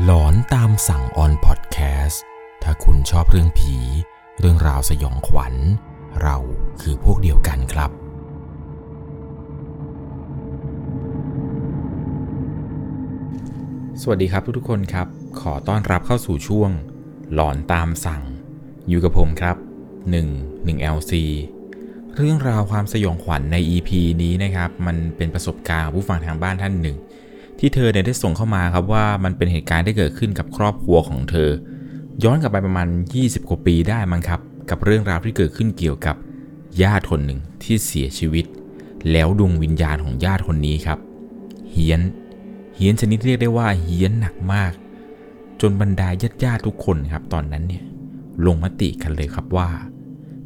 หลอนตามสั่งออนพอดแคสต์ถ้าคุณชอบเรื่องผี เรื่องราวสยองขวัญ เราคือพวกเดียวกันครับ สวัสดีครับทุกๆคนครับ ขอต้อนรับเข้าสู่ช่วง หลอนตามสั่ง อยู่กับผมครับ 1 1 LC เรื่องราวความสยองขวัญใน EP นี้นะครับ มันเป็นประสบการณ์ของผู้ฟังทางบ้านท่านหนึ่ง ที่เธอเนี่ยได้ส่งเข้ามาครับว่ามันเป็นเหตุการณ์ที่เกิดขึ้นกับครอบครัวของเธอ ย้อนกลับไปประมาณ 20 กว่าปีได้มั้งครับ กับเรื่องราวที่เกิดขึ้นเกี่ยวกับญาติคนหนึ่งที่เสียชีวิต แล้วดวงวิญญาณของญาติคนนี้ครับเฮียนเฮียนชนิดเรียกได้ว่าเฮียนหนักมาก จนบรรดาญาติญาติทุกคนครับ ตอนนั้นเนี่ยลงมติกันเลยครับว่า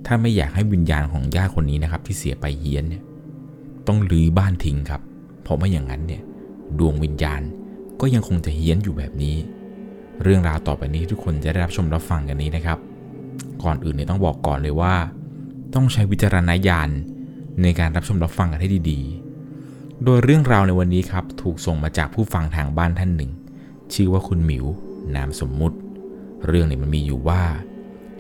ถ้าไม่อยากให้วิญญาณของญาติคนนี้นะครับ ที่เสียไปเฮียนเนี่ยต้องรื้อบ้านทิ้งครับ เพราะไม่อย่างนั้นเนี่ย ดวงวิญญาณก็ยังคงจะเฮี้ยนอยู่แบบนี้ เรื่องราวต่อไปนี้ทุกคนจะได้รับชมรับฟังกันนี้นะครับ ก่อนอื่นเนี่ยต้องบอกก่อนเลยว่า ต้องใช้วิจารณญาณในการรับชมรับฟังกันให้ดีๆ โดยเรื่องราวในวันนี้ครับถูกส่งมาจากผู้ฟังทางบ้านท่านหนึ่ง ชื่อว่าคุณหมิวนามสมมุติ เรื่องนี่ยมันมีอยู่ว่า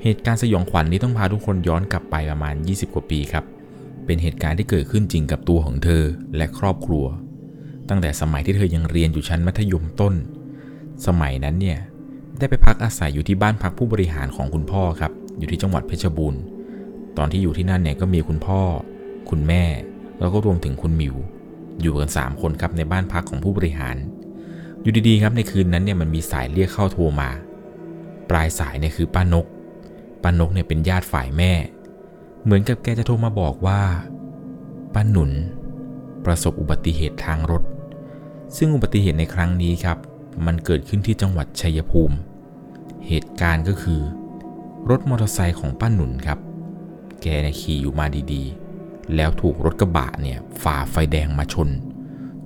เหตุการณ์สยองขวัญนนี้ต้องพาทุกคนย้อนกลับไปประมาณ 20 กว่าปีครับ เป็นเหตุการณ์ที่เกิดขึ้นจริงกับตัวของเธอและครอบครัว ตั้งแต่สมัยที่เธอยังเรียนอยู่ชั้นมัธยมต้น สมัยนั้นเนี่ยได้ไปพักอาศัยอยู่ที่บ้านพักผู้บริหารของคุณพ่อครับ อยู่ที่จังหวัดเพชรบูรณ์ ตอนที่อยู่ที่นั่นเนี่ยก็มีคุณพ่อ คุณแม่ แล้วก็รวมถึงคุณมิว อยู่กัน 3 คนครับในบ้านพักของผู้บริหาร อยู่ดีๆครับในคืนนั้นเนี่ยมันมีสายเรียกเข้าโทรมา ปลายสายเนี่ยคือป้านก ป้านกเนี่ยเป็นญาติฝ่ายแม่ เหมือนกับแกจะโทรมาบอกว่า ป้าหนุน ประสบอุบัติเหตุทางรถ ซึ่งอุบัติเหตุในครั้งนี้ครับ มันเกิดขึ้นที่จังหวัดชัยภูมิ เหตุการณ์ก็คือ รถมอเตอร์ไซค์ของป้าหนุนครับ แกเนี่ยขี่อยู่มาดีๆ แล้วถูกรถกระบะเนี่ยฝ่าไฟแดงมาชน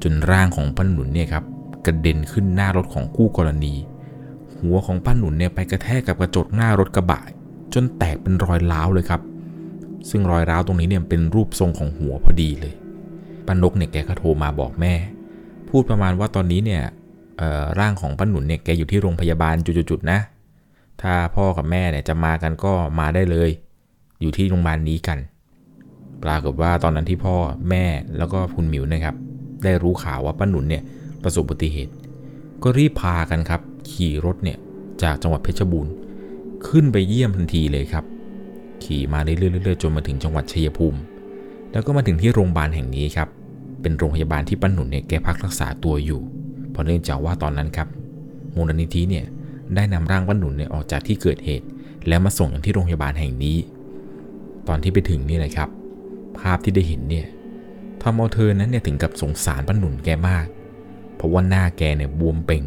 จนร่างของป้าหนุนเนี่ยครับกระเด็นขึ้นหน้ารถของคู่กรณี หัวของป้าหนุนเนี่ยไปกระแทกกับกระจกหน้ารถกระบะ จนแตกเป็นรอยร้าวเลยครับ ซึ่งรอยร้าวตรงนี้เนี่ยเป็นรูปทรงของหัวพอดีเลยป้านกเนี่ยแกก็โทรมาบอกแม่ พูดประมาณว่าตอนนี้เนี่ยร่างของป้าหนุนเนี่ยแกอยู่ที่โรงพยาบาลจุดๆนะ ถ้าพ่อกับแม่เนี่ยจะมากันก็มาได้เลย อยู่ที่โรงพยาบาลนี้กัน ปรากฏว่าตอนนั้นที่พ่อแม่แล้วก็คุณหมิวนะครับ ได้รู้ข่าวว่าป้าหนุนเนี่ยประสบอุบัติเหตุ ก็รีบพากันครับ ขี่รถเนี่ยจากจังหวัดเพชรบูรณ์ ขึ้นไปเยี่ยมทันทีเลยครับ ขี่มาเรื่อยๆๆจนมาถึงจังหวัดชัยภูมิ แล้วก็มาถึงที่โรงพยาบาลแห่งนี้ครับ เป็นโรงพยาบาลที่ป้าหนุนเนี่ยแกพักรักษาตัวอยู่เพราะเนื่องจากว่าตอนนั้นครับมูลนิธิเนี่ยได้นำร่างป้าหนุนเนี่ยออกจากที่เกิดเหตุ แล้วมาส่งย่างที่โรงพยาบาลแห่งนี้ ตอนที่ไปถึงนี่แหละครับ ภาพที่ได้เห็นเนี่ยทำเอาเธอนั้นเนี่ยถึงกับสงสารป้าหนุนแกมาก เพราะว่าหน้าแกเนี่ยบวมเป่ง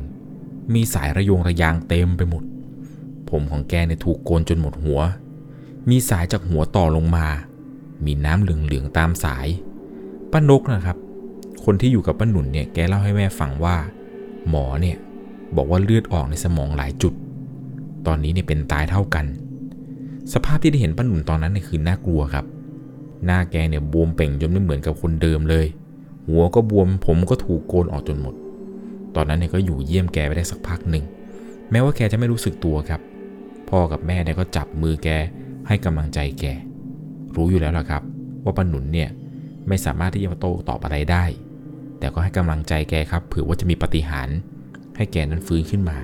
มีสายระโยงระยางเต็มไปหมด ผมของแกเนี่ยถูกโกนจนหมดหัว มีสายจากหัวต่อลงมา มีน้ำเหลืองๆตามสาย ป้านกนะครับ คนที่อยู่กับป้าหนุนเนี่ยแกเล่าให้แม่ฟังว่า หมอเนี่ยบอกว่าเลือดออกในสมองหลายจุด ตอนนี้เนี่ยเป็นตายเท่ากัน สภาพที่ได้เห็นป้าหนุนตอนนั้นเนี่ยคือน่ากลัวครับ หน้าแกเนี่ยบวมเป่งจนไม่เหมือนกับคนเดิมเลย หัวก็บวมผมก็ถูกโกนออกจนหมด ตอนนั้นเนี่ยก็อยู่เยี่ยมแกไปได้สักพักหนึ่งแม้ว่าแกจะไม่รู้สึกตัวครับ พ่อกับแม่เนี่ยก็จับมือแกให้กำลังใจแก รู้อยู่แล้วล่ะครับ ว่าป้าหนุนเนี่ย ไม่สามารถที่จะโต้ตอบอะไรได้ แต่ก็ให้กำลังใจแกครับเผื่อว่าจะมีปาฏิหารย์ให้แกนั้นฟื้นขึ้นมา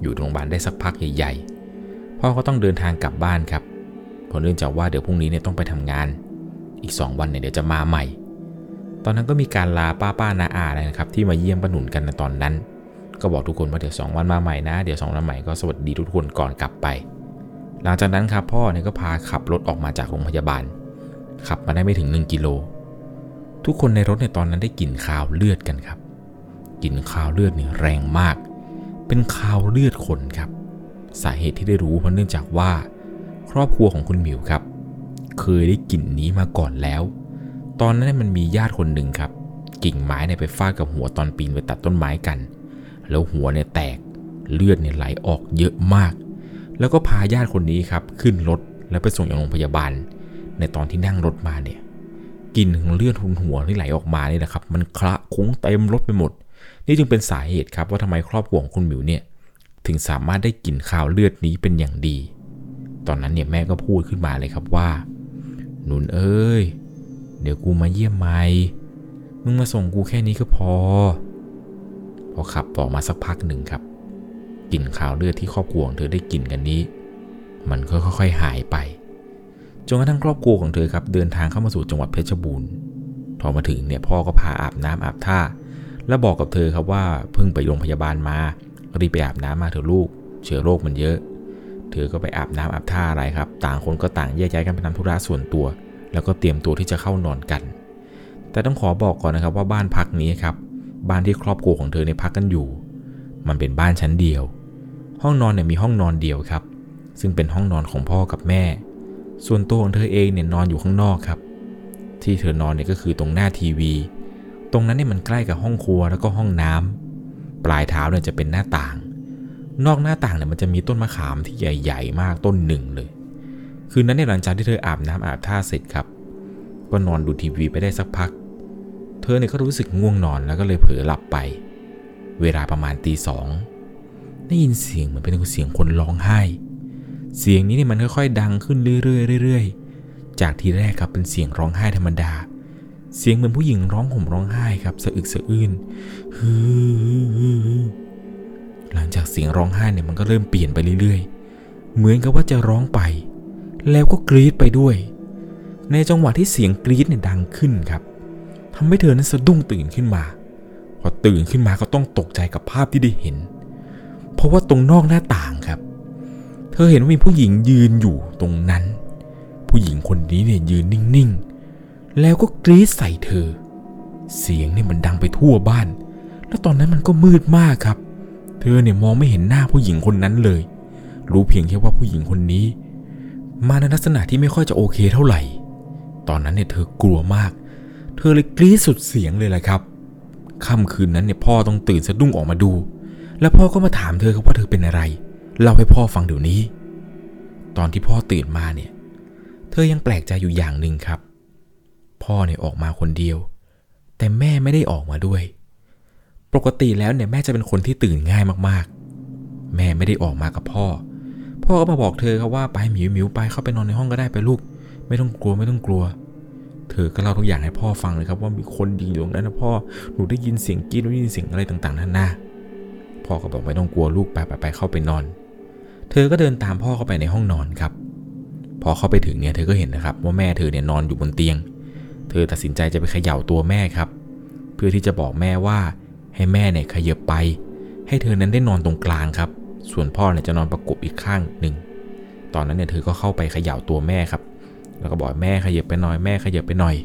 อยู่โรงพยาบาลได้สักพักใหญ่ๆพ่อก็ต้องเดินทางกลับบ้านครับเพราะเนื่องจากว่าเดี๋ยวพรุ่งนี้เนี่ยต้องไปทำงาน อีก 2 วันเนี่ยเดี๋ยวจะมาใหม่ ตอนนั้นก็มีการลาป้าป้านาอาเลยนะครับ ที่มาเยี่ยมป้าหนุนกันในตอนนั้น ก็บอกทุกคนว่าเดี๋ยว 2 วันมาใหม่นะ เดี๋ยว2วันใหม่ก็สวัสดีทุกคนก่อนกลับไป หลังจากนั้นครับพ่อเนี่ยก็พาขับรถออกมาจากโรงพยาบาล ขับมาได้ไม่ถึง 1 กิโล ทุกคนในรถในตอนนั้นได้กลิ่นคาวเลือดกันครับกลิ่นคาวเลือดนี่แรงมาก เป็นคาวเลือดคนครับ สาเหตุที่ได้รู้เพราะเนื่องจากว่า ครอบครัวของคุณหมิวครับ เคยได้กลิ่นนี้มาก่อนแล้ว ตอนนั้นมันมีญาติคนหนึ่งครับ กิ่งไม้เนี่ยไปฟาดกับหัวตอนปีนไปตัดต้นไม้กัน แล้วหัวเนี่ยแตกเลือดเนี่ยไหลออกเยอะมาก แล้วก็พาญาติคนนี้ครับขึ้นรถแล้วไปส่งยังโรงพยาบาล ในตอนที่นั่งรถมาเนี่ยกลิ่นของเลือดทุนหัวที่ไหลออกมาเนี่แหละครับ มันคละคุ้งเต็มรถไปหมด นี่จึงเป็นสาเหตุครับว่าทำไมครอบครัวของคุณหมิวเนี่ยถึงสามารถได้กลิ่นข่าวเลือดนี้เป็นอย่างดี ตอนนั้นเนี่ยแม่ก็พูดขึ้นมาเลยครับว่า หนุนเอ้ย เดี๋ยวกูมาเยี่ยมใหม่มึงมาส่งกูแค่นี้ก็พอ พอขับต่อมาสักพักหนึ่งครับกลิ่นข่าวเลือดที่ครอบครัวของเธอได้กลิ่นกันนี้ มันก็ค่อยๆหายไป จนกระทั่งครอบครัวของเธอครับเดินทางเข้ามาสู่จังหวัดเพชรบูรณ์พอมาถึงเนี่ยพ่อก็พาอาบน้ำอาบท่า แล้วบอกกับเธอครับว่าเพิ่งไปโรงพยาบาลมารีบไปอาบน้ำมาเถอะลูก เชื้อโรคมันเยอะ เธอก็ไปอาบน้ำอาบท่าอะไรครับ ต่างคนก็ต่างแยกย้ายกันไปทำธุระส่วนตัว แล้วก็เตรียมตัวที่จะเข้านอนกัน แต่ต้องขอบอกก่อนนะครับว่าบ้านพักนี้ครับบ้านที่ครอบครัวของเธอในพักกันอยู่ มันเป็นบ้านชั้นเดียว ห้องนอนเนี่ยมีห้องนอนเดียวครับ ซึ่งเป็นห้องนอนของพ่อกับแม่ ส่วนตัวของเธอเองเนี่ยนอนอยู่ข้างนอกครับ ที่เธอนอนเนี่ยก็คือตรงหน้าทีวี ตรงนั้นเนี่ยมันใกล้กับห้องครัวแล้วก็ห้องน้ำปลายเท้าเนี่ยจะเป็นหน้าต่าง นอกหน้าต่างเนี่ยมันจะมีต้นมะขามที่ใหญ่ๆ มากต้นหนึ่งเลย คืนนั้นเนี่ยหลังจากที่เธออาบน้ำอาบท่าเสร็จครับ ก็นอนดูทีวีไปได้สักพัก เธอเนี่ยก็รู้สึกง่วงนอนแล้วก็เลยเผลอหลับไป เวลาประมาณตีสองได้ยินเสียงเหมือนเป็นเสียงคนร้องไห้ เสียงนี้เนี่ยมันค่อยๆ ดังขึ้นเรื่อยๆเรื่อยๆ จากทีแรกครับเป็นเสียงร้องไห้ธรรมดา เสียงเหมือนผู้หญิงร้องห่มร้องไห้ครับสะอึกสะอื้นฮือหลังจากเสียงร้องไห้เนี่ยมันก็เริ่มเปลี่ยนไปเรื่อยๆ เหมือนกับว่าจะร้องไป แล้วก็กรีดไปด้วย ในจังหวะที่เสียงกรีดเนี่ยดังขึ้นครับทำให้เธอนั้นสะดุ้งตื่นขึ้นมา พอตื่นขึ้นมาก็ต้องตกใจกับภาพที่ได้เห็น เพราะว่าตรงนอกหน้าต่างครับ ธอเห็นว่ามีผู้หญิงยืนอยู่ตรงนั้น ผู้หญิงคนนี้เนี่ยยืนนิ่งๆ แล้วก็กรีดใส่เธอ เสียงเนี่ยมันดังไปทั่วบ้าน แล้วตอนนั้นมันก็มืดมากครับ เธอเนี่ยมองไม่เห็นหน้าผู้หญิงคนนั้นเลย รู้เพียงแค่ว่าผู้หญิงคนนี้ มาในลักษณะที่ไม่ค่อยจะโอเคเท่าไหร่ ตอนนั้นเนี่ยเธอกลัวมาก เธอเลยกรีดสุดเสียงเลยแหละครับ ค่ำคืนนั้นเนี่ยพ่อต้องตื่นสะดุ้งออกมาดู แล้วพ่อก็มาถามเธอครับว่าเธอเป็นอะไรเล่าให้พ่อฟังเดี๋ยวนี้ ตอนที่พ่อตื่นมาเนี่ย เธอยังแปลกใจอยู่อย่างหนึ่งครับ พ่อเนี่ยออกมาคนเดียว แต่แม่ไม่ได้ออกมาด้วย ปกติแล้วเนี่ยแม่จะเป็นคนที่ตื่นง่ายมากๆ แม่ไม่ได้ออกมากับพ่อ พ่อก็มาบอกเธอครับว่าไปหมิวหมิวไปเข้าไปนอนในห้องก็ได้ไปลูก ไม่ต้องกลัวไม่ต้องกลัวเธอก็เล่าทุกอย่างให้พ่อฟังเลยครับว่ามีคนยิงอยู่ตรงนั้นนะพ่อ หนูได้ยินเสียงกรีดได้ยินเสียงอะไรต่างๆนั่นนะพ่อก็บอกไม่ต้องกลัวลูกไปไปไปเข้าไปนอน เธอก็เดินตามพ่อเข้าไปในห้องนอนครับ พอเข้าไปถึงเนี่ยเธอก็เห็นนะครับ ว่าแม่เธอเนี่ยนอนอยู่บนเตียง เธอตัดสินใจจะไปเขย่าตัวแม่ครับ เพื่อที่จะบอกแม่ว่าให้แม่เนี่ยขยับไป ให้เธอนั้นได้นอนตรงกลางครับ ส่วนพ่อเนี่ยจะนอนประกบอีกข้างหนึ่ง ตอนนั้นเนี่ยเธอก็เข้าไปเขย่าตัวแม่ครับ แล้วก็บอกแม่ขยับไปหน่อยแม่ขยับไปหน่อย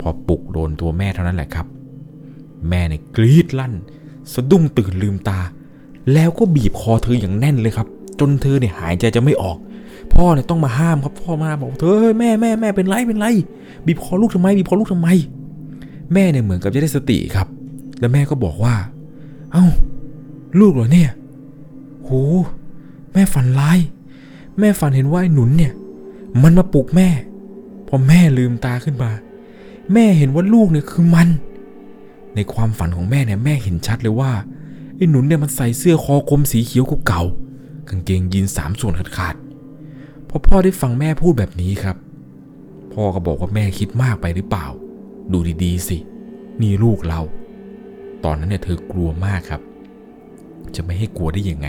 พอปลุกโดนตัวแม่เท่านั้นแหละครับ แม่เนี่ยกรีดลั่น สะดุ้งตื่นลืมตา แล้วก็บีบคอเธออย่างแน่นเลยครับ จนเธอเนี่ยหายใจจะไม่ออก พ่อเนี่ยต้องมาห้ามครับพ่อมาบอกเธอแม่แม่แม่เป็นไรเป็นไรบีบคอลูกทำไมบีบคอลูกทำไม แม่เนี่ยเหมือนกับจะได้สติครับ แล้วแม่ก็บอกว่า เอ้า ลูกเหรอเนี่ยโหแม่ฝันร้าย แม่ฝันเห็นว่าไอ้หนุนเนี่ย มันมาปลุกแม่ พอแม่ลืมตาขึ้นมา แม่เห็นว่าลูกเนี่ยคือมัน ในความฝันของแม่เนี่ยแม่เห็นชัดเลยว่าไอ้หนุนเนี่ยมันใส่เสื้อคอกลมสีเขียวเก่าๆ กางเกงยีนสามส่วนขาดๆพอพ่อได้ฟังแม่พูดแบบนี้ครับ พ่อก็บอกว่าแม่คิดมากไปหรือเปล่า ดูดีๆสิ นี่ลูกเรา ตอนนั้นเนี่ยเธอกลัวมากครับ จะไม่ให้กลัวได้ยังไง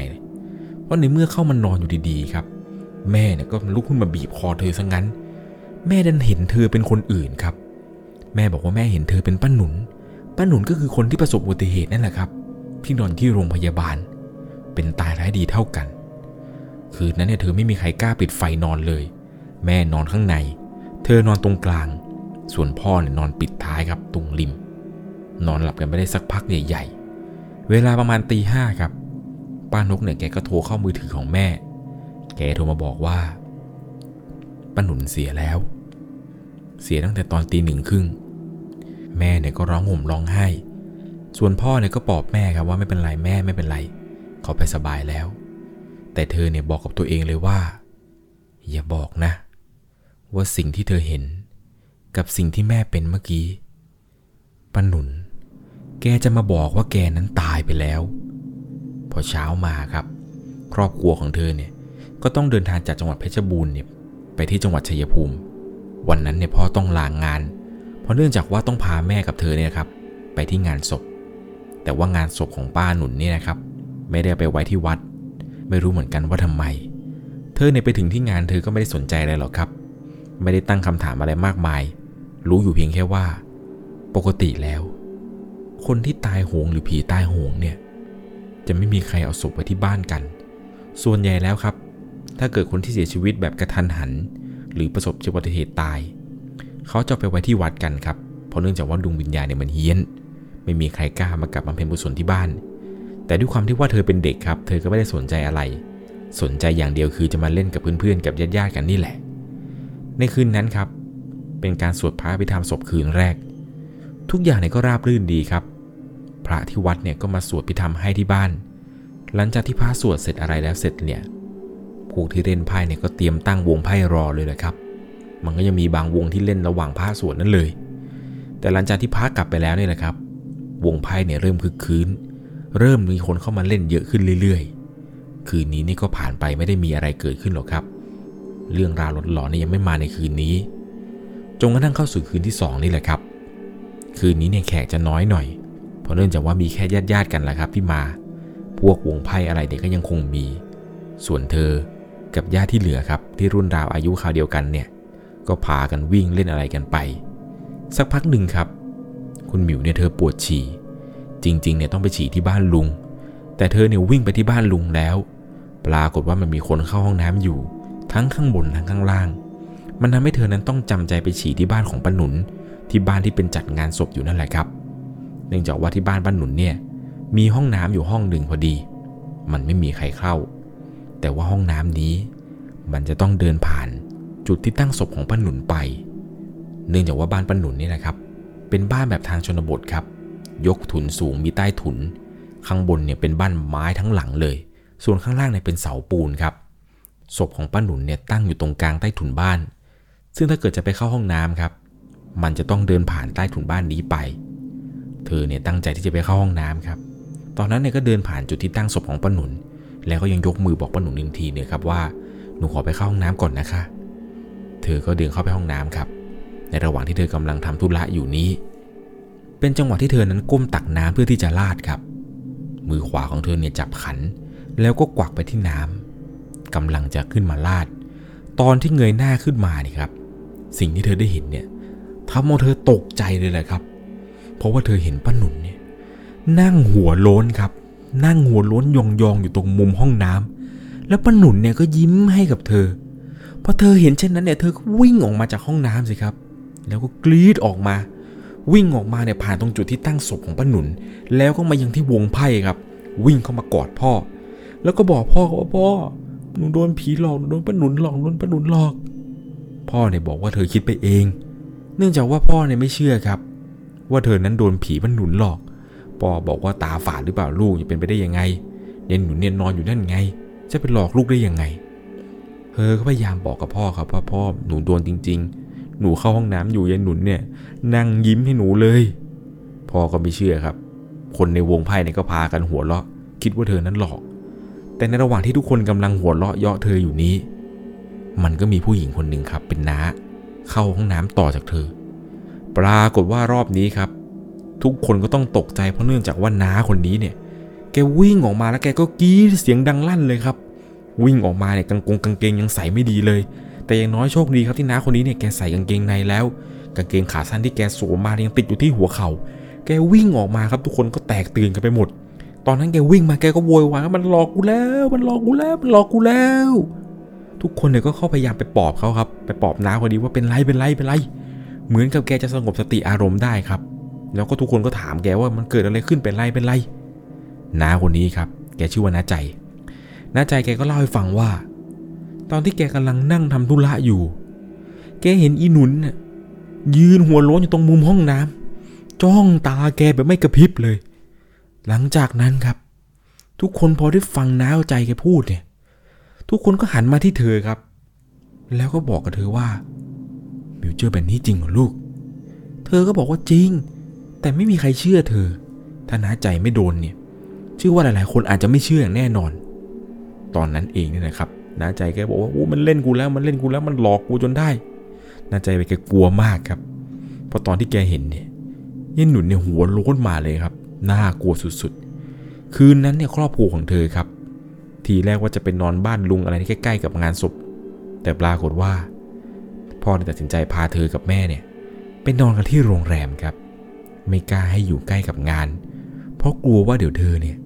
เพราะในเมื่อเข้ามานอนอยู่ดีๆครับ แม่เนี่ยก็ลุกขึ้นมาบีบคอเธอซะงั้น แม่ดันเห็นเธอเป็นคนอื่นครับ แม่บอกว่าแม่เห็นเธอเป็นป้าหนุนป้าหนุนก็คือคนที่ประสบอุบัติเหตุนั่นแหละครับ ที่นอนที่โรงพยาบาล เป็นตายร้ายดีเท่ากัน คืนนั้นเนี่ยเธอไม่มีใครกล้าปิดไฟนอนเลย แม่นอนข้างใน เธอนอนตรงกลาง ส่วนพ่อเนี่ยนอนปิดท้ายครับตรงริม นอนหลับกันไปได้สักพักใหญ่ๆ เวลาประมาณตีห้าครับ ป้านกเนี่ยแกก็โทรเข้ามือถือของแม่ แกโทรมาบอกว่าป้าหนุนเสียแล้ว เสียตั้งแต่ตอนตีหนึ่งครึ่ง แม่เนี่ยก็ร้องห่มร้องไห้ ส่วนพ่อเนี่ยก็ปลอบแม่ครับว่าไม่เป็นไรแม่ไม่เป็นไร เขาไปสบายแล้ว แต่เธอเนี่ยบอกกับตัวเองเลยว่า อย่าบอกนะ ว่าสิ่งที่เธอเห็น กับสิ่งที่แม่เป็นเมื่อกี้ป้าหนุน แกจะมาบอกว่าแกนั้นตายไปแล้ว พอเช้ามาครับ ครอบครัวของเธอเนี่ยก็ต้องเดินทางจากจังหวัดเพชรบูรณ์เนี่ยไปที่จังหวัดชัยภูมิ วันนั้นเนี่ยพ่อต้องลางงาน เพราะเนื่องจากว่าต้องพาแม่กับเธอเนี่ยครับ ไปที่งานศพ แต่ว่างานศพของป้าหนุนเนี่ยนะครับ ไม่ได้ไปไว้ที่วัด ไม่รู้เหมือนกันว่าทำไม เธอเนี่ยไปถึงที่งานเธอก็ไม่ได้สนใจอะไรหรอกครับ ไม่ได้ตั้งคำถามอะไรมากมาย รู้อยู่เพียงแค่ว่า ปกติแล้ว คนที่ตายโหงหรือผีตายโหงเนี่ย จะไม่มีใครเอาศพไว้ที่บ้านกัน ส่วนใหญ่แล้วครับ ถ้าเกิดคนที่เสียชีวิตแบบกระทันหัน หรือประสบอุบัติเหตุตาย เขาจะไปไว้ที่วัดกันครับ เพราะเนื่องจากว่าดวงวิญญาณเนี่ยมันเฮี้ยน ไม่มีใครกล้ามากลับบำเพ็ญบุญที่บ้าน แต่ด้วยความที่ว่าเธอเป็นเด็กครับ เธอก็ไม่ได้สนใจอะไร สนใจอย่างเดียวคือจะมาเล่นกับเพื่อนๆกับญาติๆกันนี่แหละ ในคืนนั้นครับ เป็นการสวดพระพิธรรมศพคืนแรก ทุกอย่างเนี่ยก็ราบรื่นดีครับ พระที่วัดเนี่ยก็มาสวดพิธรรมให้ที่บ้าน หลังจากที่พระสวดเสร็จอะไรแล้วเสร็จเนี่ยพวกที่เล่นไพ่เนี่ยก็เตรียมตั้งวงไพ่รอเลยแหละครับ มันก็ยังมีบางวงที่เล่นระหว่างพระสวดนั่นเลย แต่หลังจากที่พระกลับไปแล้วเนี่ยแหละครับ วงไพ่เนี่ยเริ่มคึกคืน เริ่มมีคนเข้ามาเล่นเยอะขึ้นเรื่อยๆ คืนนี้นี่ก็ผ่านไปไม่ได้มีอะไรเกิดขึ้นหรอกครับ เรื่องราวหลอนๆเนี่ยยังไม่มาในคืนนี้ จนกระทั่งเข้าสู่คืนที่สองนี่แหละครับ คืนนี้เนี่ยแขกจะน้อยหน่อย เพราะเนื่องจากว่ามีแค่ญาติๆกันแหละครับที่มา พวกวงไพ่อะไรเด็กก็ยังคงมี ส่วนเธอกับญาติที่เหลือครับที่รุ่นราวอายุคราวเดียวกันเนี่ย ก็พากันวิ่งเล่นอะไรกันไป สักพักหนึ่งครับ คุณหมิวเนี่ยเธอปวดฉี่ จริงๆเนี่ยต้องไปฉี่ที่บ้านลุง แต่เธอเนี่ยวิ่งไปที่บ้านลุงแล้ว ปรากฏว่ามันมีคนเข้าห้องน้ำอยู่ ทั้งข้างบนทั้งข้างล่าง มันทำให้เธอนั้นต้องจำใจไปฉี่ที่บ้านของป้าหนุน ที่บ้านที่เป็นจัดงานศพอยู่นั่นแหละครับ เนื่องจากว่าที่บ้านป้าหนุนเนี่ยมีห้องน้ำอยู่ห้องหนึ่งพอดี มันไม่มีใครเข้า แต่ว่าห้องน้ำนี้ มันจะต้องเดินผ่านจุดที่ตั้งศพของป้าหนุนไป เนื่องจากว่าบ้านป้าหนุนนี่นะครับ เป็นบ้านแบบทางชนบทครับ ยกถุนสูงมีใต้ถุน ข้างบนเนี่ยเป็นบ้านไม้ทั้งหลังเลย ส่วนข้างล่างเนี่ยเป็นเสาปูนครับ ศพของป้าหนุนเนี่ยตั้งอยู่ตรงกลางใต้ถุนบ้าน ซึ่งถ้าเกิดจะไปเข้าห้องน้ำครับ มันจะต้องเดินผ่านใต้ถุนบ้านนี้ไป เธอเนี่ยตั้งใจที่จะไปเข้าห้องน้ำครับ ตอนนั้นเนี่ยก็เดินผ่านจุดที่ตั้งศพของป้าหนุน แล้วก็ยังยกมือบอกป้าหนุนหนึ่งทีเนี่ยครับว่าหนูขอไปเข้าห้องน้ำก่อนนะคะ เธอก็เดินเข้าไปห้องน้ำครับ ในระหว่างที่เธอกำลังทำธุระอยู่นี้ เป็นจังหวะที่เธอนั้นก้มตักน้ำเพื่อที่จะลาดครับ มือขวาของเธอเนี่ยจับขัน แล้วก็กวักไปที่น้ำกำลังจะขึ้นมาลาด ตอนที่เงยหน้าขึ้นมานี่ครับ สิ่งที่เธอได้เห็นเนี่ยทำเอาเธอตกใจเลยแหละครับ เพราะว่าเธอเห็นป้าหนุนเนี่ยนั่งหัวโล้นครับ นั่งหัวโล้นยองๆออยู่ตรงมุมห้องน้ำแล้วป้าหนุนเนี่ยก็ยิ้มให้กับเธอพอเธอเห็นเช่นนั้นเนี่ยเธอก็วิ่งออกมาจากห้องน้ำสิครับ แล้วก็กรีดออกมา วิ่งออกมาเนี่ยผ่านตรงจุดที่ตั้งศพของป้าหนุน แล้วก็มายังที่วงไพ่ครับ วิ่งเข้ามากอดพ่อ แล้วก็บอกพ่อว่าพ่อหนูโดนผีหลอกหนูโดนป้าหนุนหลอกโดนป้าหนุนหลอก พ่อเนี่ยบอกว่าเธอคิดไปเอง เนื่องจากว่าพ่อเนี่ยไม่เชื่อครับ ว่าเธอนั้นโดนผีป้าหนุนหลอกพ่อบอกว่าตาฝาดหรือเปล่าลูกจะเป็นไปได้ยังไงเย็นหนุนเนี่ยนอนอยู่นั่นไง จะไปหลอกลูกได้ยังไงเธอก็พยายามบอกกับพ่อครับว่าพ่อหนูโดนจริง ๆ หนูเข้าห้องน้ำอยู่ยายหนุนเนี่ย นั่งยิ้มให้หนูเลย พ่อก็ไม่เชื่อครับ คนในวงไพ่เนี่ยก็พากันหัวเราะ คิดว่าเธอนั้นหลอก แต่ในระหว่างที่ทุกคนกำลังหัวเราะเยาะเธออยู่นี้ มันก็มีผู้หญิงคนหนึ่งครับ เป็นน้า เข้าห้องน้ำต่อจากเธอ ปรากฏว่ารอบนี้ครับ ทุกคนก็ต้องตกใจเพราะเนื่องจากว่าน้าคนนี้เนี่ย แกวิ่งออกมาแล้วแกก็กรี๊ดเสียงดังลั่นเลยครับ วิ่งออกมาเนี่ยกางกงกางเกงยังใส่ไม่ดีเลย แต่อย่างน้อยโชคดีครับที่น้าคนนี้เนี่ยแกใส่กางเกงในแล้ว กางเกงขาสั้นที่แกสวมมายังติดอยู่ที่หัวเขา่า แกวิ่งออกมาครับทุกคนก็แตกตื่นกันไปหมด ตอนนั้นแกวิ่งมาแกก็โวยวายว่ามันหลอกกูแล้ว มันหลอกกูแล้วมันหลอกกูแล้ว ทุกคนเนี่ยก็เข้าพยายามไปปลอบเขาครับ ไปปลอบน้าคนนี้ว่าเป็นไรเป็นไรเป็นไร เหมือนกับแกจะสงบสติอารมณ์ได้ครับ แล้วก็ทุกคนก็ถามแกว่ามันเกิดอะไรขึ้นเป็นไรเป็นไรน้าคนนี้ครับ แกชื่อว่าน้าใจน้าใจแกก็เล่าให้ฟังว่า ตอนที่แกกำลังนั่งทำธุระอยู่ แกเห็นอีหนุนน่ะยืนหัวโล้นอยู่ตรงมุมห้องน้ำจ้องตาแกแบบไม่กระพริบเลย หลังจากนั้นครับ ทุกคนพอได้ฟังน้าใจแกพูดเนี่ย ทุกคนก็หันมาที่เธอครับ แล้วก็บอกกับเธอว่าบิวเจอแบบนี้จริงเหรอลูก เธอก็บอกว่าจริง แต่ไม่มีใครเชื่อเธอ ถ้าน้าใจไม่โดนเนี่ยเชื่อว่าหลายๆ คนอาจจะไม่เชื่ออย่างแน่นอน ตอนนั้นเองเนี่ยนะครับ น้าใจแกบอกว่าโอ้มันเล่นกูแล้วมันเล่นกูแล้วมันหลอกกูจนได้น้าใจไปแกกลัวมากครับเพราะตอนที่แกเห็นเนี่ยยันหนุนเนี่ยหัวโล้นมาเลยครับน่ากลัวสุดๆ คืนนั้นเนี่ยครอบครัวของเธอครับ ทีแรกว่าจะเป็นนอนบ้านลุงอะไรที่ใกล้ๆกับงานศพ แต่ปรากฏว่า พ่อตัดสินใจพาเธอกับแม่เนี่ยไปนอนกันที่โรงแรมครับ ไม่กล้าให้อยู่ใกล้กับงาน เพราะกลัวว่าเดี๋ยวเธอเนี่ย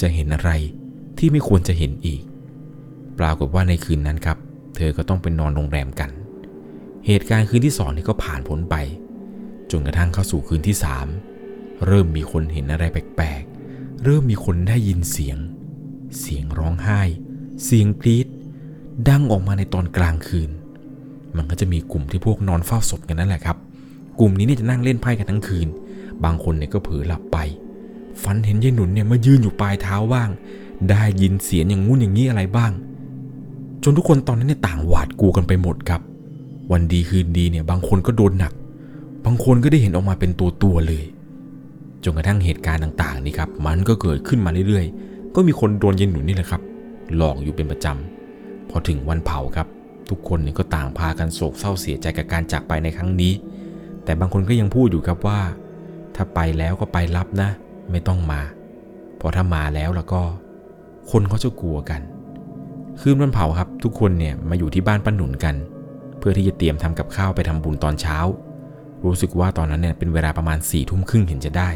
จะเห็นอะไรที่ไม่ควรจะเห็นอีก ปรากฏว่าในคืนนั้นครับ เธอก็ต้องไปนอนโรงแรมกัน เหตุการณ์คืนที่สองนี่ก็ผ่านพ้นไป จนกระทั่งเข้าสู่คืนที่สามเริ่มมีคนเห็นอะไรแปลกๆ เริ่มมีคนได้ยินเสียง เสียงร้องไห้ เสียงกรีดดังออกมาในตอนกลางคืน มันก็จะมีกลุ่มที่พวกนอนเฝ้าศพกันนั่นแหละครับ กลุ่มนี้เนี่ยจะนั่งเล่นไพ่กันทั้งคืน บางคนเนี่ยก็เผลอหลับไป ฝันเห็นยายหนุนเนี่ยมายืนอยู่ปลายเท้าบ้าง ได้ยินเสียงอย่างงู้นอย่างนี้อะไรบ้าง จนทุกคนตอนนั้นเนี่ยต่างหวาดกลัวกันไปหมดครับ วันดีคืนดีเนี่ยบางคนก็โดนหนัก บางคนก็ได้เห็นออกมาเป็นตัวตัวเลยจนกระทั่งเหตุการณ์ต่างๆนี่ครับมันก็เกิดขึ้นมาเรื่อยๆ ก็มีคนโดนเยายหนุนนี่แหละครับหลอกอยู่เป็นประจำพอถึงวันเผาครับ ทุกคนเนี่ยก็ต่างพากันโศกเศร้าเสียใจกับการจากไปในครั้งนี้ แต่บางคนก็ยังพูดอยู่ครับว่า ถ้าไปแล้วก็ไปรับนะ ไม่ต้องมาพราะถ้ามาแล้วแล้วก็ คนเขาจะกลัวกัน คืนวันเผาครับ ทุกคนเนี่ยมาอยู่ที่บ้านป้าหนุนกัน เพื่อที่จะเตรียมทำกับข้าวไปทำบุญตอนเช้า รู้สึกว่าตอนนั้นเนี่ยเป็นเวลาประมาณ4ี่ทุ่มครึ่งเห็นจะได้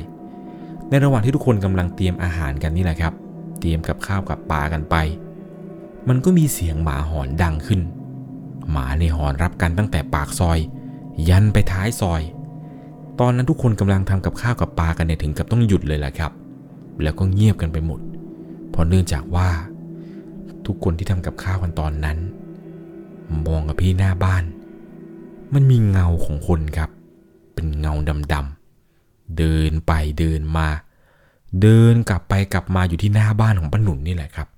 ในระหว่างที่ทุกคนกำลังเตรียมอาหารกันนี่แหละครับ เตรียมกับข้าวกับปลากันไป มันก็มีเสียงหมาหอนดังขึ้น หมาในหอนรับกันตั้งแต่ปากซอย ยันไปท้ายซอย ตอนนั้นทุกคนกำลังทำกับข้าวกับปลากันเนี่ยถึงกับต้องหยุดเลยแหละครับ แล้วก็เงียบกันไปหมดเพราะเนื่องจากว่า ทุกคนที่ทำกับข้าวกันตอนนั้น มองกับพี่หน้าบ้าน มันมีเงาของคนครับ เป็นเงาดำๆเดินไปเดินมา เดินกลับไปกลับมาอยู่ที่หน้าบ้านของป้าหนุนนี่แหละครับ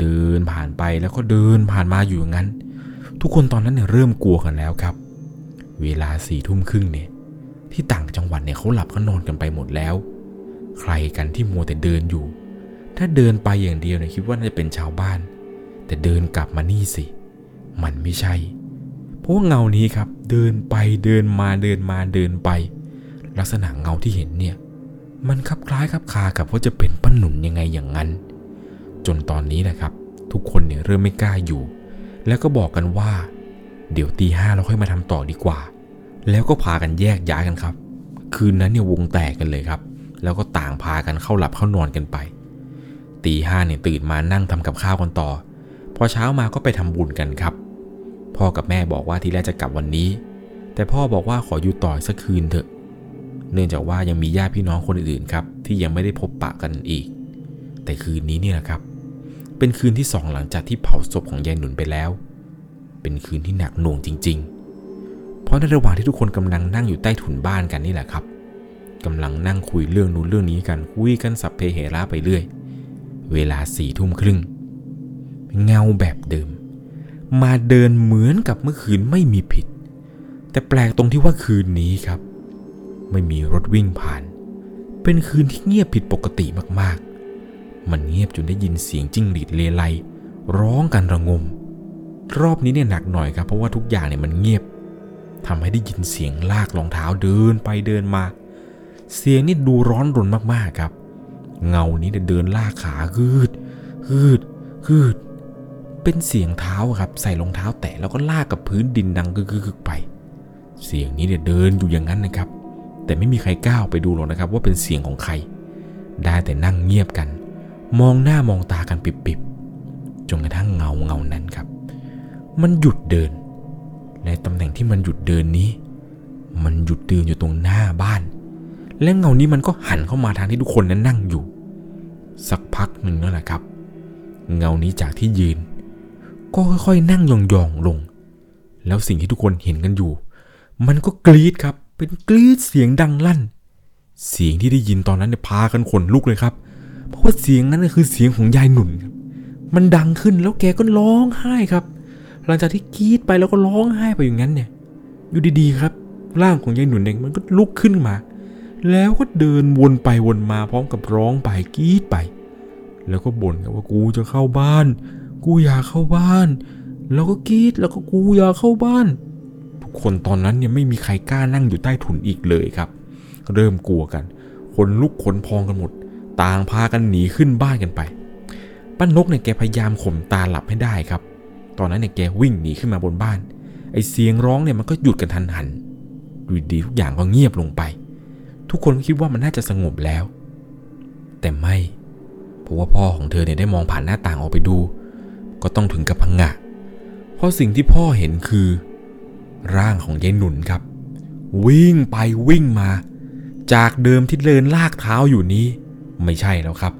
เดินผ่านไปแล้วก็เดินผ่านมาอยู่อย่างนั้น ทุกคนตอนนั้นเนี่ยเริ่มกลัวกันแล้วครับ เวลาสี่ทุ่มครึ่งเนี่ยที่ต่างจังหวัดเนี่ยเขาหลับเขานอนกันไปหมดแล้ว ใครกันที่มัวแต่เดินอยู่ถ้าเดินไปอย่างเดียวเนี่ยคิดว่าน่าจะเป็นชาวบ้าน แต่เดินกลับมานี่สิ มันไม่ใช่ เพราะว่าเงานี้ครับ เดินไปเดินมาเดินมาเดินไป ลักษณะเงาที่เห็นเนี่ย มันคลับคล้ายคลับคากับว่าจะเป็นป้าหนุนยังไงอย่างนั้น จนตอนนี้แหละครับ ทุกคนเนี่ยเริ่มไม่กล้าอยู่ แล้วก็บอกกันว่า เดี๋ยวตีห้าเราค่อยมาทำต่อดีกว่า แล้วก็พากันแยกย้ายกันครับ คืนนั้นเนี่ยวงแตกกันเลยครับ แล้วก็ต่างพากันเข้าหลับเข้านอนกันไปตีห้าเนี่ยตื่นมานั่งทำกับข้าวกันต่อ พอเช้ามาก็ไปทำบุญกันครับ พ่อกับแม่บอกว่าทีแรกจะกลับวันนี้ แต่พ่อบอกว่าขออยู่ต่อสักคืนเถอะ เนื่องจากว่ายังมีญาติพี่น้องคนอื่นครับ ที่ยังไม่ได้พบปะกันอีก แต่คืนนี้เนี่ยแหละครับ เป็นคืนที่สองหลังจากที่เผาศพของยายหนุนไปแล้ว เป็นคืนที่หนักหน่วงจริง ๆ เพราะในระหว่างที่ทุกคนกำลังนั่งอยู่ใต้ถุนบ้านกันนี่แหละครับกำลังนั่งคุยเรื่องนู้นเรื่องนี้กันคุยกันสัพเพเหระไปเรื่อย เวลาสี่ทุ่มครึ่ง เงาแบบเดิม มาเดินเหมือนกับเมื่อคืนไม่มีผิด แต่แปลกตรงที่ว่าคืนนี้ครับ ไม่มีรถวิ่งผ่าน เป็นคืนที่เงียบผิดปกติมากๆ มันเงียบจนได้ยินเสียงจิ้งหรีดเลไลร้องกันระงม รอบนี้เนี่ยหนักหน่อยครับเพราะว่าทุกอย่างเนี่ยมันเงียบทำให้ได้ยินเสียงลากรองเท้าเดินไปเดินมา เสียงนี่ดูร้อนรนมากๆครับ เงานี้เนี่ยเดินลากขาคืดคืดคืด เป็นเสียงเท้าครับ ใส่รองเท้าแตะแล้วก็ลากกับพื้นดินดังกึกๆไป เสียงนี้เนี่ยเดินอยู่อย่างนั้นนะครับ แต่ไม่มีใครกล้าไปดูหรอกนะครับ ว่าเป็นเสียงของใคร ได้แต่นั่งเงียบกัน มองหน้ามองตากันปิบๆจนกระทั่งเงาเงานั้นครับ มันหยุดเดิน ในตำแหน่งที่มันหยุดเดินนี้ มันหยุดเดินอยู่ตรงหน้าบ้าน และเงานี้มันก็หันเข้ามาทางที่ทุกคนนั้นนั่งอยู่ สักพักหนึ่งนั่นแหละครับเงานี้จากที่ยืน ก็ค่อยๆ นั่งยองๆลง แล้วสิ่งที่ทุกคนเห็นกันอยู่ มันก็กรีดครับ เป็นกรีดเสียงดังลั่น เสียงที่ได้ยินตอนนั้นเนี่ยพากันขนลุกเลยครับ เพราะว่าเสียงนั้นคือเสียงของยายหนุนครับ มันดังขึ้นแล้วแกก็ร้องไห้ครับ หลังจากที่กรีดไปแล้วก็ร้องไห้ไปอย่างนั้นเนี่ย อยู่ดีๆครับ ร่างของยายหนุนเองมันก็ลุกขึ้นมา แล้วก็เดินวนไปวนมาพร้อมกับร้องไปกรีดไป แล้วก็บ่นกันว่ากูจะเข้าบ้าน กูอยากเข้าบ้าน แล้วก็กรีดแล้วก็กูอยากเข้าบ้าน ทุกคนตอนนั้นเนี่ยไม่มีใครกล้านั่งอยู่ใต้ถุนอีกเลยครับ เริ่มกลัวกัน คนลุกขนพองกันหมด ต่างพากันหนีขึ้นบ้านกันไป ป้านกเนี่ยแกพยายามข่มตาหลับให้ได้ครับ ตอนนั้นเนี่ยแกวิ่งหนีขึ้นมาบนบ้าน ไอเสียงร้องเนี่ยมันก็หยุดกันทันหันอยู่ดีทุกอย่างก็เงียบลงไป ทุกคนคิดว่ามันน่าจะสงบแล้ว แต่ไม่เพราะว่าพ่อของเธอเนี่ยได้มองผ่านหน้าต่างออกไปดู ก็ต้องถึงกับพังงะ เพราะสิ่งที่พ่อเห็นคือ ร่างของยายหนุนครับ วิ่งไปวิ่งมา จากเดิมที่เดินลากเท้าอยู่นี้ ไม่ใช่แล้วครับ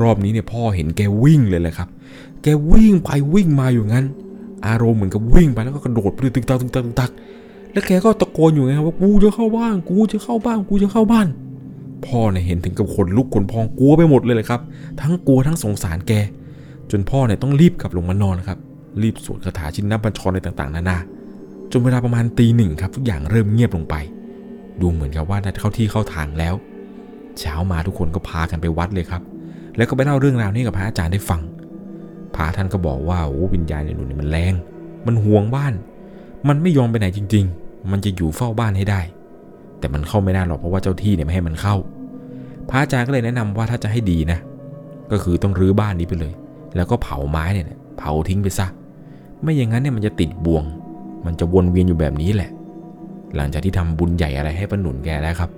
รอบนี้เนี่ยพ่อเห็นแกวิ่งเลยแหละครับ แกวิ่งไปวิ่งมาอยู่งั้น อารมณ์เหมือนกับวิ่งไปแล้วก็กระโดดไปตึกตักตึกตักตึกตักแล้วแกก็ตะโกนอยู่ไงครับว่ากูจะเข้าบ้านกูจะเข้าบ้านกูจะเข้าบ้านพ่อเนี่ยเห็นถึงกับขนลุกขนพองกลัวไปหมดเลยเลยครับ ทั้งกลัวทั้งสงสารแก จนพ่อเนี่ยต้องรีบกลับลงมานอนครับ รีบสวดคาถาชินนับบัญชรอะไรต่างๆนานาจนเวลาประมาณตีหนึ่งครับ ทุกอย่างเริ่มเงียบลงไป ดูเหมือนกับว่าน่าจะเข้าที่เข้าทางแล้ว เช้ามาทุกคนก็พากันไปวัดเลยครับ แล้วก็ไปเล่าเรื่องราวนี้กับพระอาจารย์ได้ฟัง พระท่านก็บอกว่าโอ้วิญญาณในหนูนี่มันแรง มันห่วงบ้าน มันไม่ยอมไปไหนจริง ๆ มันจะอยู่เฝ้าบ้านให้ได้ แต่มันเข้าไม่ได้หรอกเพราะว่าเจ้าที่เนี่ยไม่ให้มันเข้า พระอาจารย์ก็เลยแนะนำว่าถ้าจะให้ดีนะ ก็คือต้องรื้อบ้านนี้ไปเลย แล้วก็เผาไม้เนี่ยเผาทิ้งไปซะ ไม่อย่างนั้นเนี่ยมันจะติดบ่วง มันจะวนเวียนอยู่แบบนี้แหละ หลังจากที่ทำบุญใหญ่อะไรให้ป้าหนุนแกแล้วครับ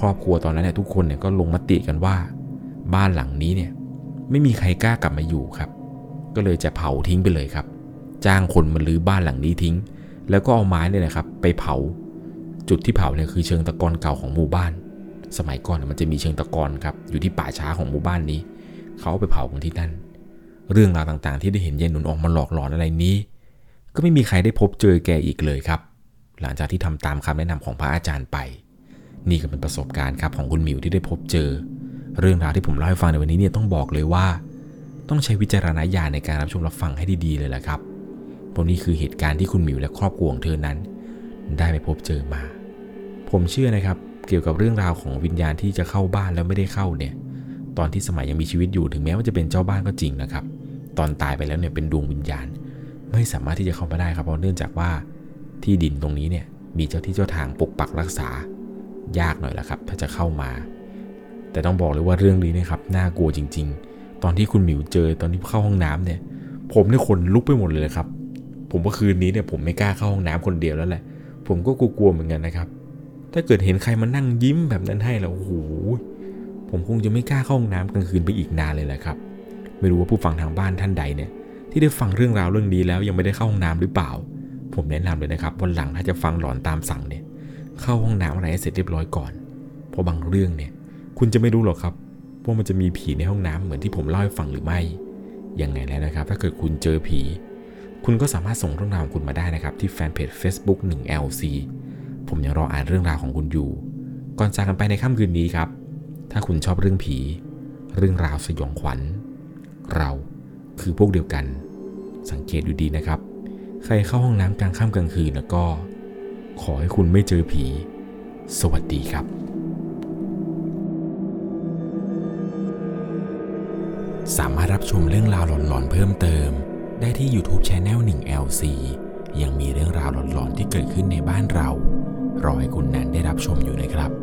ครอบครัวตอนนั้นเนี่ยทุกคนเนี่ยก็ลงมติกันว่า บ้านหลังนี้เนี่ย ไม่มีใครกล้ากลับมาอยู่ครับ ก็เลยจะเผาทิ้งไปเลยครับ จ้างคนมาลื้อบ้านหลังนี้ทิ้ง แล้วก็เอาไม้เนี่ยนะครับ ไปเผา จุดที่เผาเนี่ยคือเชิงตะกอนเก่าของหมู่บ้าน สมัยก่อนมันจะมีเชิงตะกอนครับอยู่ที่ป่าช้าของหมู่บ้านนี้ เขาเอาไปเผากันที่นั่น เรื่องราวต่างๆ ที่ได้เห็นยายหนุนออกมาหลอกหลอนอะไรนี้ ก็ไม่มีใครได้พบเจอแกอีกเลยครับ หลังจากที่ทำตามคำแนะนำของพระอาจารย์ไป นี่ก็เป็นประสบการณ์ครับของคุณหมิวที่ได้พบเจอ เรื่องราวที่ผมเล่าให้ฟังในวันนี้เนี่ยต้องบอกเลยว่า ต้องใช้วิจารณญาณในการรับชมรับฟังให้ดีๆเลยแหละครับเพราะนี่คือเหตุการณ์ที่คุณหมิวและครอบครัวของเธอนั้น ได้ไปพบเจอมา ผมเชื่อนะครับเกี่ยวกับเรื่องราวของวิญญาณที่จะเข้าบ้านแล้วไม่ได้เข้าเนี่ย ตอนที่สมัยยังมีชีวิตอยู่ถึงแม้ว่าจะเป็นเจ้าบ้านก็จริงนะครับ ตอนตายไปแล้วเนี่ยเป็นดวงวิญญาณ ไม่สามารถที่จะเข้ามาได้ครับเพราะเนื่องจากว่าที่ดินตรงนี้เนี่ยมีเจ้าที่เจ้าทางปกปักรักษายากหน่อยละครับ ถ้าจะเข้ามา แต่ต้องบอกเลยว่าเรื่องนี้นะครับน่ากลัวจริง ๆ ตอนที่คุณหมิวเจอตอนที่เข้าห้องน้ำเนี่ย ผมเนี่ยขนลุกไปหมดเลยครับ ผมว่าคืนนี้เนี่ยผมไม่กล้าเข้าห้องน้ำคนเดียวแล้วแหละ ผมก็กลัวๆเหมือนกันนะครับ ถ้าเกิดเห็นใครมานั่งยิ้มแบบนั้นให้แล้วโอ้โหผมคงจะไม่กล้าเข้าห้องน้ำกลางคืนไปอีกนานเลยแหละครับ ไม่รู้ว่าผู้ฟังทางบ้านท่านใดเนี่ยที่ได้ฟังเรื่องราวเรื่องนี้แล้วยังไม่ได้เข้าห้องน้ำหรือเปล่า ผมแนะนำเลยนะครับวันหลังถ้าจะฟังหลอนตามสั่งเนี่ยเข้าห้องน้ำอะไรให้เสร็จเรียบร้อยก่อน เพราะบางเรื่องเนี่ย คุณจะไม่รู้หรอกครับว่ามันจะมีผีในห้องน้ำเหมือนที่ผมเล่าให้ฟังหรือไม่ยังไงแล้วนะครับ ถ้าเกิดคุณเจอผี คุณก็สามารถส่งเรื่องราวของคุณมาได้นะครับ ที่แฟนเพจ Facebook 1LC ผมยังรออ่านเรื่องราวของคุณอยู่ ก่อนจากกันไปในค่ำคืนนี้ครับ ถ้าคุณชอบเรื่องผี เรื่องราวสยองขวัญ เราคือพวกเดียวกัน สังเกตดูดีนะครับ ใครเข้าห้องน้ำกลางค่ำกลางคืนแล้วก็ ขอให้คุณไม่เจอผี สวัสดีครับ สามารถรับชมเรื่องราวหลอนๆเพิ่มเติม ได้ที่ YouTube Channel 1 LC ยังมีเรื่องราวหลอนๆที่เกิดขึ้นในบ้านเรา รอให้คุณแนนได้รับชมอยู่นะครับ